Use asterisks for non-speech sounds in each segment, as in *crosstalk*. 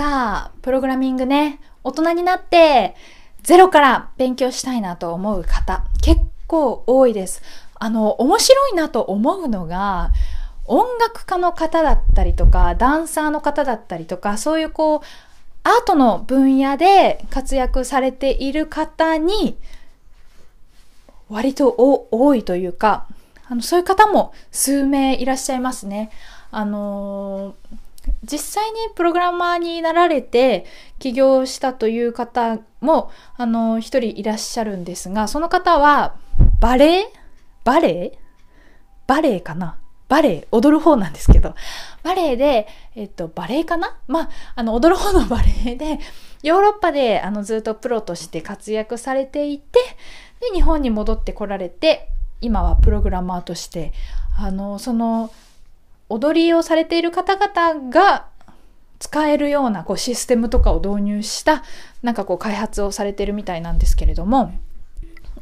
さあ、プログラミングね、大人になってゼロから勉強したいなと思う方、結構多いです。あの、面白いなと思うのが、音楽家の方だったりとか、ダンサーの方だったりとか、そういうこう、アートの分野で活躍されている方に、割と多いというか、あの、そういう方も数名いらっしゃいますね。あのー、実際にプログラマーになられて起業したという方も、あの、一人いらっしゃるんですが、その方は、バレエバレエバレエかな？バレエ、踊る方なんですけど、バレエで、えっと、バレエかな？まあ、あの、踊る方のバレエで、ヨーロッパで、あの、ずっとプロとして活躍されていて、で、日本に戻ってこられて、今はプログラマーとして、あの、その、踊りをされている方々が使えるようなこうシステムとかを導入したなんかこう開発をされているみたいなんですけれども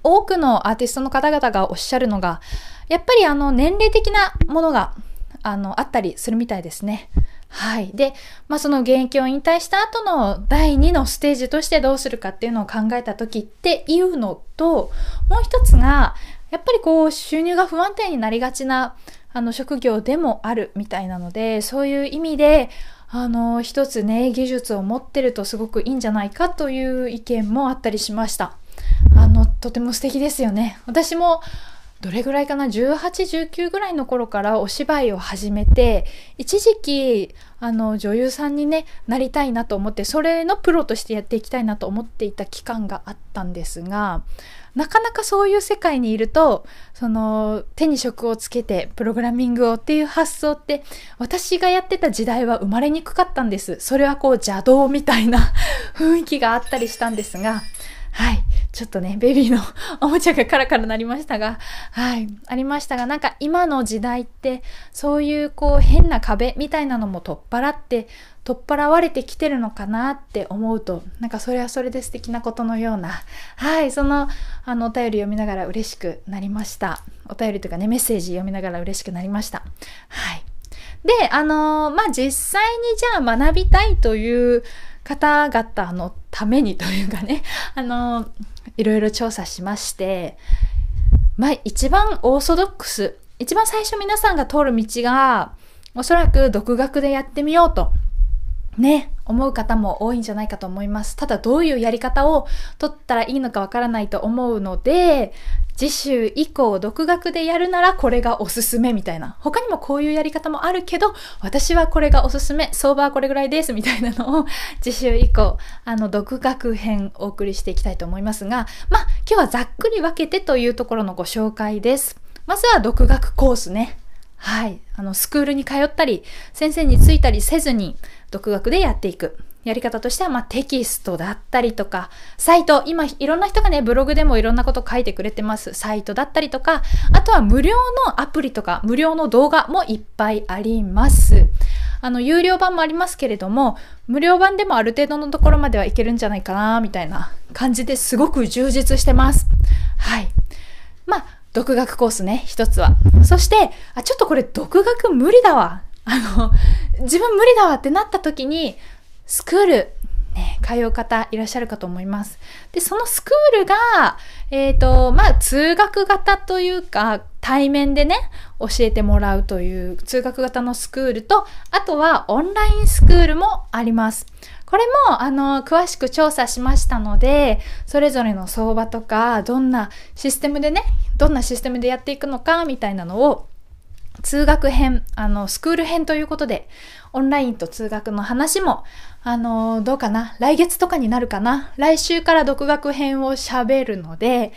多くのアーティストの方々がおっしゃるのがやっぱりあの年齢的なものがあのあったりするみたいですね。はい。で、まあその現役を引退した後の第2のステージとしてどうするかっていうのを考えた時っていうのと、もう一つが、やっぱりこう収入が不安定になりがちなあの職業でもあるみたいなので、そういう意味で、あの、一つね、技術を持ってるとすごくいいんじゃないかという意見もあったりしました。あの、とても素敵ですよね。私も、どれぐらいかな？18、19ぐらいの頃からお芝居を始めて、一時期、あの、女優さんにね、なりたいなと思って、それのプロとしてやっていきたいなと思っていた期間があったんですが、なかなかそういう世界にいると、その、手に職をつけてプログラミングをっていう発想って、私がやってた時代は生まれにくかったんです。それはこう邪道みたいな *laughs* 雰囲気があったりしたんですが、はい。ちょっとね、ベビーの *laughs* おもちゃがカラカラなりましたが、はい。ありましたが、なんか今の時代って、そういうこう変な壁みたいなのも取っ払って、取っ払われてきてるのかなって思うと、なんかそれはそれで素敵なことのような、はい。その、あの、お便り読みながら嬉しくなりました。お便りというかね、メッセージ読みながら嬉しくなりました。はい。で、あのー、まあ、実際にじゃあ学びたいという方々のためにというかね、あの、いろいろ調査しまして、まあ、一番オーソドックス、一番最初皆さんが通る道が、おそらく独学でやってみようと、ね、思う方も多いんじゃないかと思います。ただどういうやり方を取ったらいいのかわからないと思うので、次週以降独学でやるならこれがおすすめみたいな。他にもこういうやり方もあるけど、私はこれがおすすめ、相場はこれぐらいですみたいなのを次週以降、あの、独学編お送りしていきたいと思いますが、まあ、今日はざっくり分けてというところのご紹介です。まずは独学コースね。はい。あの、スクールに通ったり、先生についたりせずに、独学でやっていく。やり方としては、まあ、テキストだったりとか、サイト、今いろんな人がね、ブログでもいろんなこと書いてくれてます。サイトだったりとか、あとは無料のアプリとか、無料の動画もいっぱいあります。あの、有料版もありますけれども、無料版でもある程度のところまではいけるんじゃないかな、みたいな感じですごく充実してます。はい。まあ、独学コースね、一つは。そして、あ、ちょっとこれ独学無理だわ。あの、自分無理だわってなった時に、スクール、ね、通う方いらっしゃるかと思います。で、そのスクールが、えっ、ー、と、まあ、通学型というか、対面でね、教えてもらうという通学型のスクールと、あとはオンラインスクールもあります。これも、あの、詳しく調査しましたので、それぞれの相場とか、どんなシステムでね、どんなシステムでやっていくのか、みたいなのを、通学編、あの、スクール編ということで、オンラインと通学の話も、あの、どうかな来月とかになるかな来週から独学編を喋るので、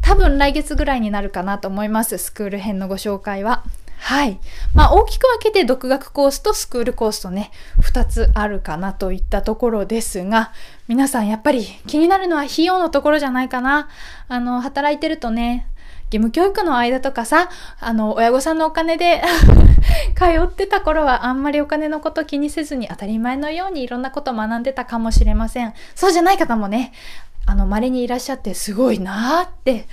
多分来月ぐらいになるかなと思います。スクール編のご紹介は。はい。まあ大きく分けて独学コースとスクールコースとね、二つあるかなといったところですが、皆さんやっぱり気になるのは費用のところじゃないかな。あの、働いてるとね、義務教育の間とかさ、あの、親御さんのお金で *laughs* 通ってた頃はあんまりお金のこと気にせずに当たり前のようにいろんなこと学んでたかもしれません。そうじゃない方もね、あの、稀にいらっしゃってすごいなーって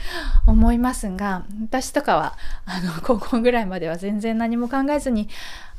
思いますが、私とかは、あの、*laughs* 高校ぐらいまでは全然何も考えずに、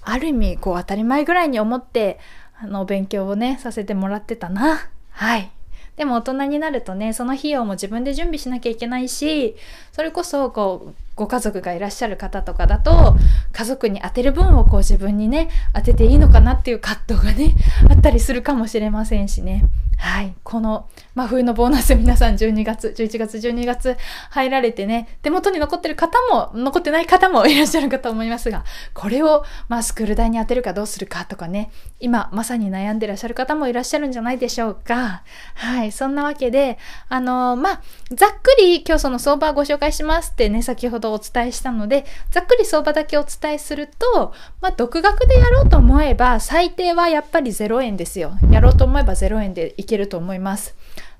ある意味、こう当たり前ぐらいに思って、あの、勉強をね、させてもらってたな。はい。でも大人になるとね、その費用も自分で準備しなきゃいけないし、それこそ、こう、ご家族がいらっしゃる方とかだと、家族に当てる分をこう自分にね、当てていいのかなっていう葛藤がね、あったりするかもしれませんしね。はい。この真冬のボーナス皆さん12月、11月、12月入られてね、手元に残ってる方も、残ってない方もいらっしゃるかと思いますが、これを、まあ、スクール代に当てるかどうするかとかね、今まさに悩んでらっしゃる方もいらっしゃるんじゃないでしょうか。はい。そんなわけで、あのー、まあ、ざっくり今日その相場をご紹介しますってね、先ほどお伝えしたので、ざっくり相場だけお伝えすると、まあ、独学でやろうと思えば、最低はやっぱり0円ですよ。やろうと思えば0円でいけると思います。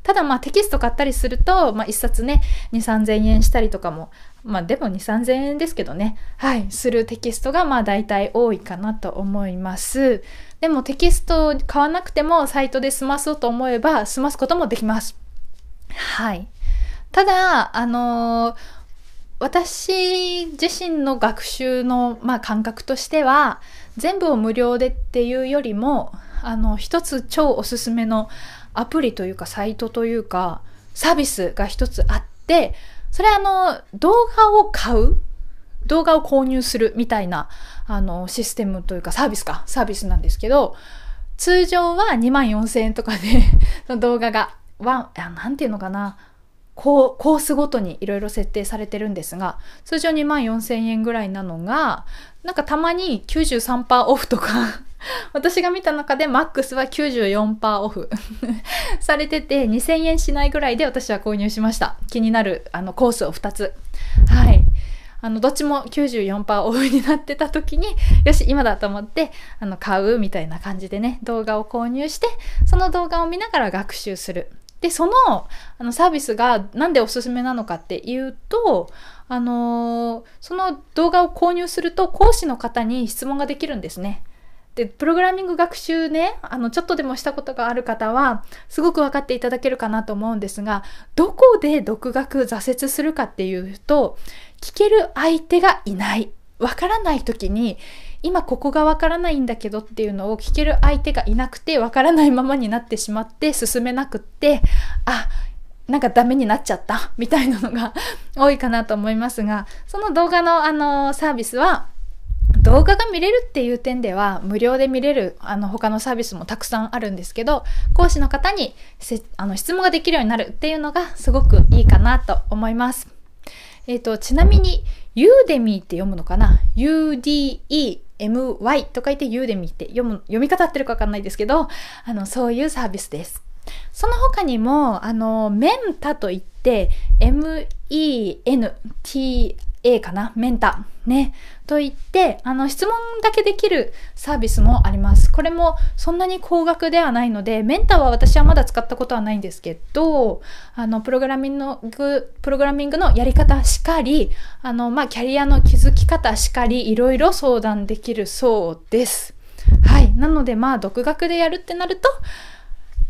ただまあテキスト買ったりすると、まあ、1冊ね2 3 0 0 0円したりとかもまあでも2 3 0 0 0円ですけどねはいするテキストがまあ大体多いかなと思いますでもテキスト買わなくてもサイトで済まそうと思えば済ますこともできますはいただあのー、私自身の学習の、まあ、感覚としては全部を無料でっていうよりもあの一つ超おすすめのアプリというかサイトというかサービスが一つあってそれはあの動画を買う動画を購入するみたいなあのシステムというかサービスかサービスなんですけど通常は2万4000円とかで動画がワンなんていうのかなコースごとにいろいろ設定されてるんですが通常2万4000円ぐらいなのがなんかたまに93%オフとか *laughs* 私が見た中でマックスは94%オフ *laughs* されてて2000円しないぐらいで私は購入しました。気になるあのコースを2つ。はい。あの、どっちも94%オフになってた時に、よし、今だと思って、あの、買うみたいな感じでね、動画を購入して、その動画を見ながら学習する。で、その、あの、サービスがなんでおすすめなのかっていうと、あのー、その動画を購入すると講師の方に質問ができるんですね。で、プログラミング学習ね、あの、ちょっとでもしたことがある方は、すごく分かっていただけるかなと思うんですが、どこで独学挫折するかっていうと、聞ける相手がいない。わからない時に、今ここがわからないんだけどっていうのを聞ける相手がいなくて、わからないままになってしまって進めなくって、あ、なんかダメになっちゃったみたいなのが *laughs* 多いかなと思いますが、その動画のあのサービスは、動画が見れるっていう点では無料で見れるあの他のサービスもたくさんあるんですけど講師の方にあの質問ができるようになるっていうのがすごくいいかなと思います。えっ、ー、とちなみに Udemy って読むのかな ?UDE my と書いて u で見て読む読み方ってるかわかんないですけどあのそういうサービスです。その他にもあのメンタといって MENTA A かな？メンタ。ね。と言って、あの、質問だけできるサービスもあります。これもそんなに高額ではないので、メンタは私はまだ使ったことはないんですけど、あの、プログラミング、プログラミングのやり方しかり、あの、まあ、キャリアの築き方しかり、いろいろ相談できるそうです。はい。なので、まあ、独学でやるってなると、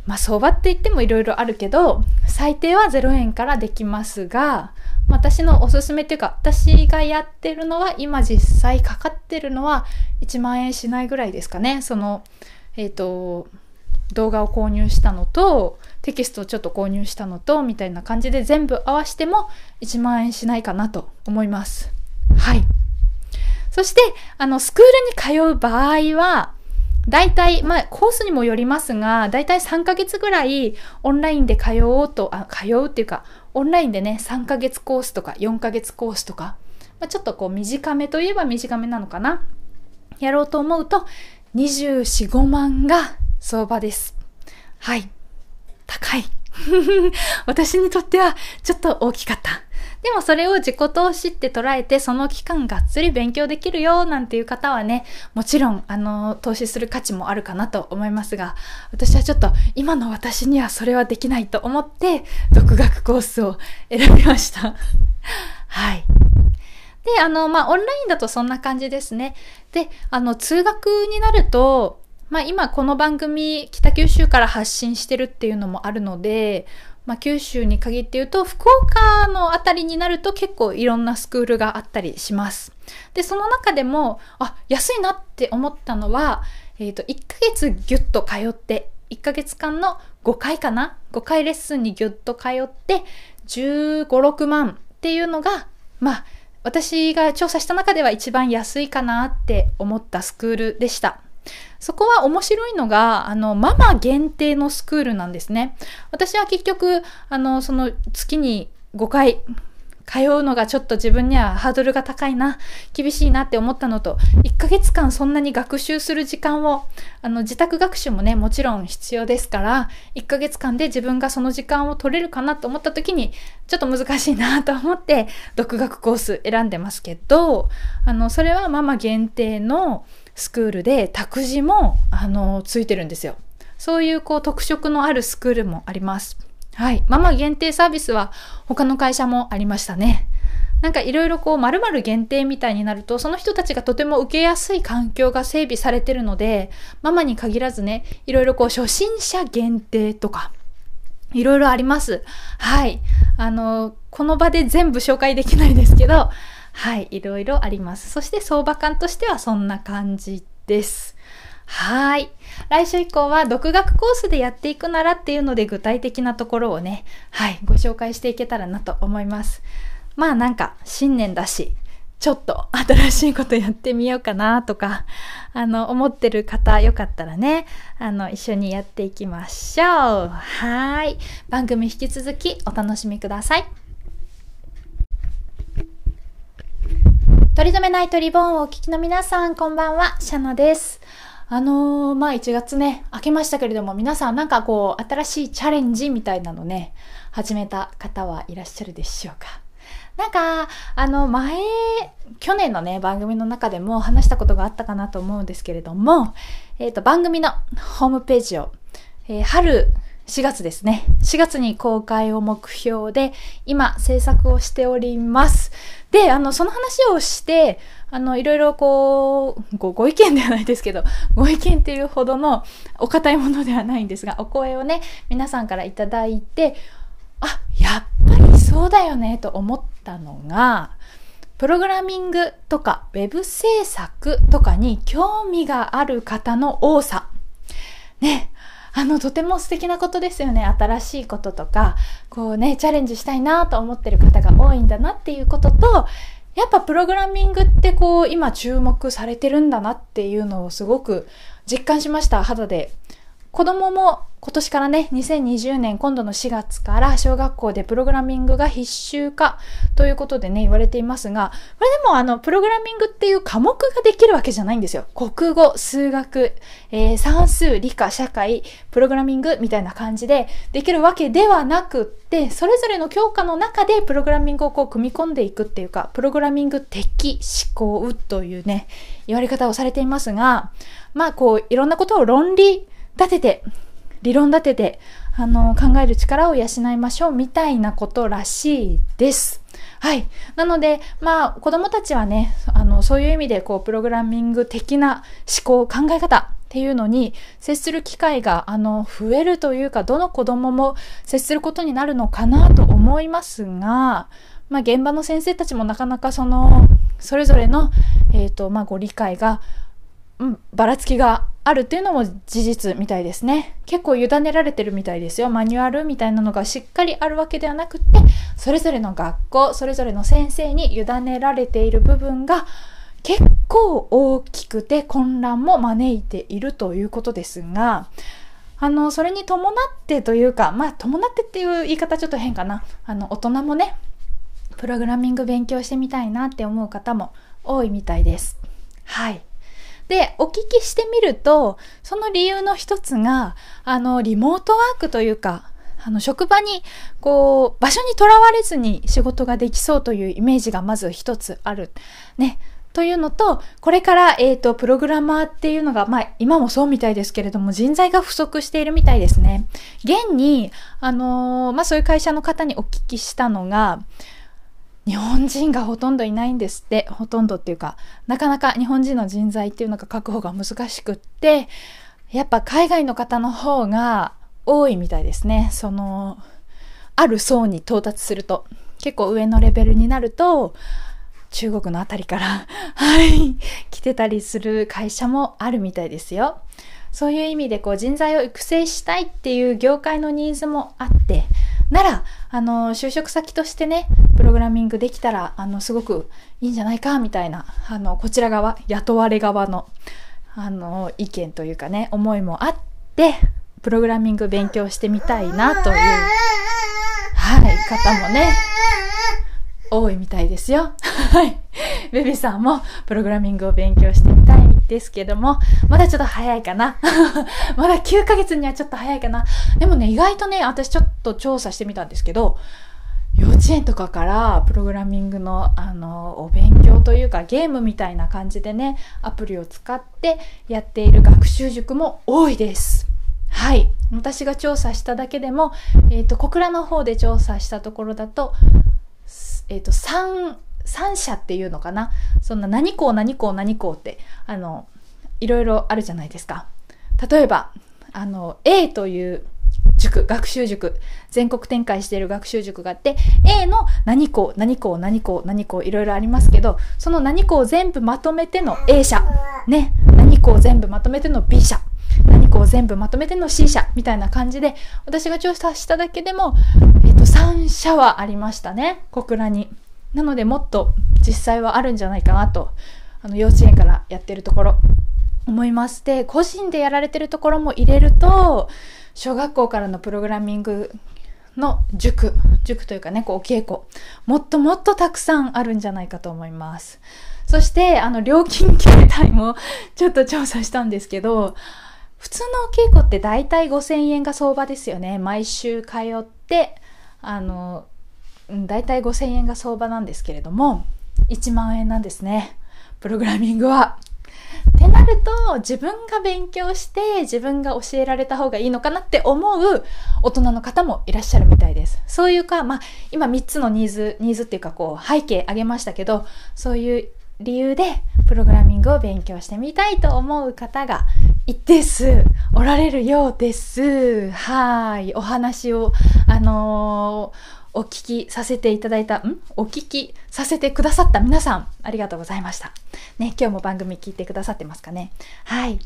まあ、相場って言ってもいろいろあるけど、最低は0円からできますが、私のおすすめっていうか、私がやってるのは、今実際かかってるのは1万円しないぐらいですかね。その、えっ、ー、と、動画を購入したのと、テキストをちょっと購入したのと、みたいな感じで全部合わせても1万円しないかなと思います。はい。そして、あの、スクールに通う場合は、大体、まあ、コースにもよりますが、大体3ヶ月ぐらいオンラインで通おうと、あ、通うっていうか、オンラインでね、3ヶ月コースとか4ヶ月コースとか、まあ、ちょっとこう短めといえば短めなのかな。やろうと思うと、24、5万が相場です。はい。高い。*laughs* 私にとってはちょっと大きかった。でもそれを自己投資って捉えて、その期間がっつり勉強できるよなんていう方はね、もちろん、あの、投資する価値もあるかなと思いますが、私はちょっと今の私にはそれはできないと思って、独学コースを選びました。はい。で、あの、まあ、オンラインだとそんな感じですね。で、あの、通学になると、まあ、今この番組北九州から発信してるっていうのもあるので、まあ、九州に限って言うと、福岡のあたりになると結構いろんなスクールがあったりします。で、その中でも、あ、安いなって思ったのは、えっ、ー、と、1ヶ月ギュッと通って、1ヶ月間の5回かな ?5 回レッスンにギュッと通って、15、6万っていうのが、まあ、私が調査した中では一番安いかなって思ったスクールでした。そこは面白いのが、あの、ママ限定のスクールなんですね。私は結局、あの、その月に5回通うのがちょっと自分にはハードルが高いな、厳しいなって思ったのと、1ヶ月間そんなに学習する時間を、あの、自宅学習もね、もちろん必要ですから、1ヶ月間で自分がその時間を取れるかなと思った時に、ちょっと難しいなと思って、独学コース選んでますけど、あの、それはママ限定のスクールで、託児も、あの、ついてるんですよ。そういうこう特色のあるスクールもあります。はい。ママ限定サービスは他の会社もありましたね。なんかいろいろこう〇〇限定みたいになるとその人たちがとても受けやすい環境が整備されてるのでママに限らずねいろいろこう初心者限定とかいろいろあります。はい。あの、この場で全部紹介できないですけど、はい、いろいろあります。そして相場感としてはそんな感じです。はい。来週以降は独学コースでやっていくならっていうので具体的なところをね、はい、ご紹介していけたらなと思います。まあなんか新年だし、ちょっと新しいことやってみようかなとか、あの、思ってる方よかったらね、あの、一緒にやっていきましょう。はい。番組引き続きお楽しみください。取り留めないとリボンをお聞きの皆さん、こんばんは、シャノです。あのー、まあ1月ね、明けましたけれども、皆さんなんかこう、新しいチャレンジみたいなのね、始めた方はいらっしゃるでしょうか。なんか、あの、前、去年のね、番組の中でも話したことがあったかなと思うんですけれども、えっ、ー、と、番組のホームページを、えー、春4月ですね。4月に公開を目標で、今制作をしております。で、あの、その話をして、あの、いろいろこう、ごご意見ではないですけど、ご意見っていうほどのお堅いものではないんですが、お声をね、皆さんからいただいて、あ、やっぱりそうだよね、と思ったのが、プログラミングとか、ウェブ制作とかに興味がある方の多さ。ね、あの、とても素敵なことですよね。新しいこととか、こうね、チャレンジしたいなと思ってる方が多いんだなっていうことと、やっぱプログラミングってこう、今注目されてるんだなっていうのをすごく実感しました。肌で。子供も今年からね、2020年今度の4月から小学校でプログラミングが必修化ということでね、言われていますが、これでもあの、プログラミングっていう科目ができるわけじゃないんですよ。国語、数学、えー、算数、理科、社会、プログラミングみたいな感じでできるわけではなくって、それぞれの教科の中でプログラミングをこう組み込んでいくっていうか、プログラミング的思考というね、言われ方をされていますが、まあこう、いろんなことを論理立てて、理論立てて、あの、考える力を養いましょうみたいなことらしいです。はい。なので、まあ、子供たちはね、あの、そういう意味で、こう、プログラミング的な思考、考え方っていうのに接する機会が、あの、増えるというか、どの子供も接することになるのかなと思いますが、まあ、現場の先生たちもなかなかその、それぞれの、えっ、ー、と、まあ、ご理解が、ばらつきがあるっていうのも事実みたいですね。結構委ねられてるみたいですよ。マニュアルみたいなのがしっかりあるわけではなくって、それぞれの学校、それぞれの先生に委ねられている部分が結構大きくて混乱も招いているということですが、あの、それに伴ってというか、まあ、伴ってっていう言い方ちょっと変かな。あの、大人もね、プログラミング勉強してみたいなって思う方も多いみたいです。はい。で、お聞きしてみると、その理由の一つが、あの、リモートワークというか、あの、職場に、こう、場所にとらわれずに仕事ができそうというイメージがまず一つある。ね。というのと、これから、えっ、ー、と、プログラマーっていうのが、まあ、今もそうみたいですけれども、人材が不足しているみたいですね。現に、あのー、まあ、そういう会社の方にお聞きしたのが、日本人がほとんどいないんですって。ほとんどっていうか、なかなか日本人の人材っていうのが確保が難しくって、やっぱ海外の方の方が多いみたいですね。その、ある層に到達すると。結構上のレベルになると、中国のあたりから *laughs* はい、来てたりする会社もあるみたいですよ。そういう意味でこう人材を育成したいっていう業界のニーズもあって、なら、あの、就職先としてね、プログラミングできたら、あの、すごくいいんじゃないか、みたいな、あの、こちら側、雇われ側の、あの、意見というかね、思いもあって、プログラミング勉強してみたいな、という、はい、方もね、多いみたいですよ。はい。ベビーさんもプログラミングを勉強してみたいですけども、まだちょっと早いかな。*laughs* まだ9ヶ月にはちょっと早いかな。でもね、意外とね、私ちょっと調査してみたんですけど、幼稚園とかからプログラミングのあのお勉強というかゲームみたいな感じでねアプリを使ってやっている学習塾も多いです。はい。私が調査しただけでも、えーと、小倉の方で調査したところだと,、えーと、3, 3社っていうのかな。そんな何校何校何校ってあのいろいろあるじゃないですか。例えばあの A という塾、学習塾、全国展開している学習塾があって、A の何校、何校、何校、何校、いろいろありますけど、その何校全部まとめての A 社、ね、何校全部まとめての B 社、何校全部まとめての C 社、みたいな感じで、私が調査しただけでも、えっと、3社はありましたね、小倉に。なので、もっと実際はあるんじゃないかなと、あの、幼稚園からやってるところ、思います。で、個人でやられてるところも入れると、小学校からのプログラミングの塾、塾というかね、こうお稽古、もっともっとたくさんあるんじゃないかと思います。そして、あの、料金形態も *laughs* ちょっと調査したんですけど、普通のお稽古って大体5000円が相場ですよね。毎週通って、あの、大体5000円が相場なんですけれども、1万円なんですね。プログラミングは。なると、自分が勉強して自分が教えられた方がいいのかなって思う大人の方もいらっしゃるみたいです。そういうか、まあ、今3つのニーズ、ニーズっていうかこう背景あげましたけど、そういう理由でプログラミングを勉強してみたいと思う方が一定数おられるようです。はい。お話を、あのーお聞きさせていただいた、ん？お聞きさせてくださった皆さん、ありがとうございました。ね、今日も番組聞いてくださってますかね？はい。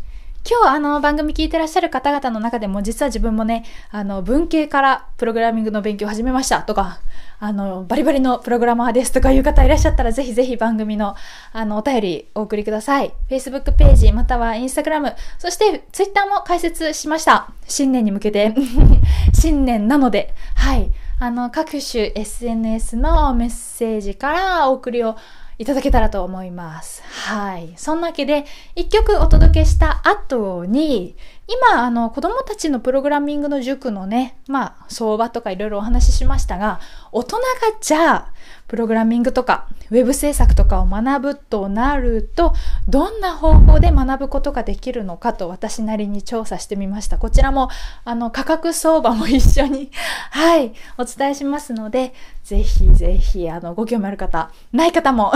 今日あの番組聞いてらっしゃる方々の中でも実は自分もね、あの文系からプログラミングの勉強を始めましたとか、あのバリバリのプログラマーですとかいう方いらっしゃったらぜひぜひ番組のあのお便りお送りください。Facebook ページまたは Instagram、そして Twitter も開設しました。新年に向けて。*laughs* 新年なので、はい。あの、各種 SNS のメッセージからお送りをいただけたらと思います。はい。そんなわけで、一曲お届けした後に、今、あの、子供たちのプログラミングの塾のね、まあ、相場とかいろいろお話ししましたが、大人がじゃあ、プログラミングとか、ウェブ制作とかを学ぶとなると、どんな方法で学ぶことができるのかと私なりに調査してみました。こちらも、あの、価格相場も一緒に *laughs* はい、お伝えしますので、ぜひぜひ、あの、ご興味ある方、ない方も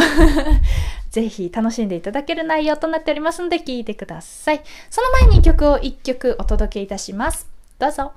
*laughs* ぜひ楽しんでいただける内容となっておりますので、聞いてください。その前に曲を一曲お届けいたします。どうぞ。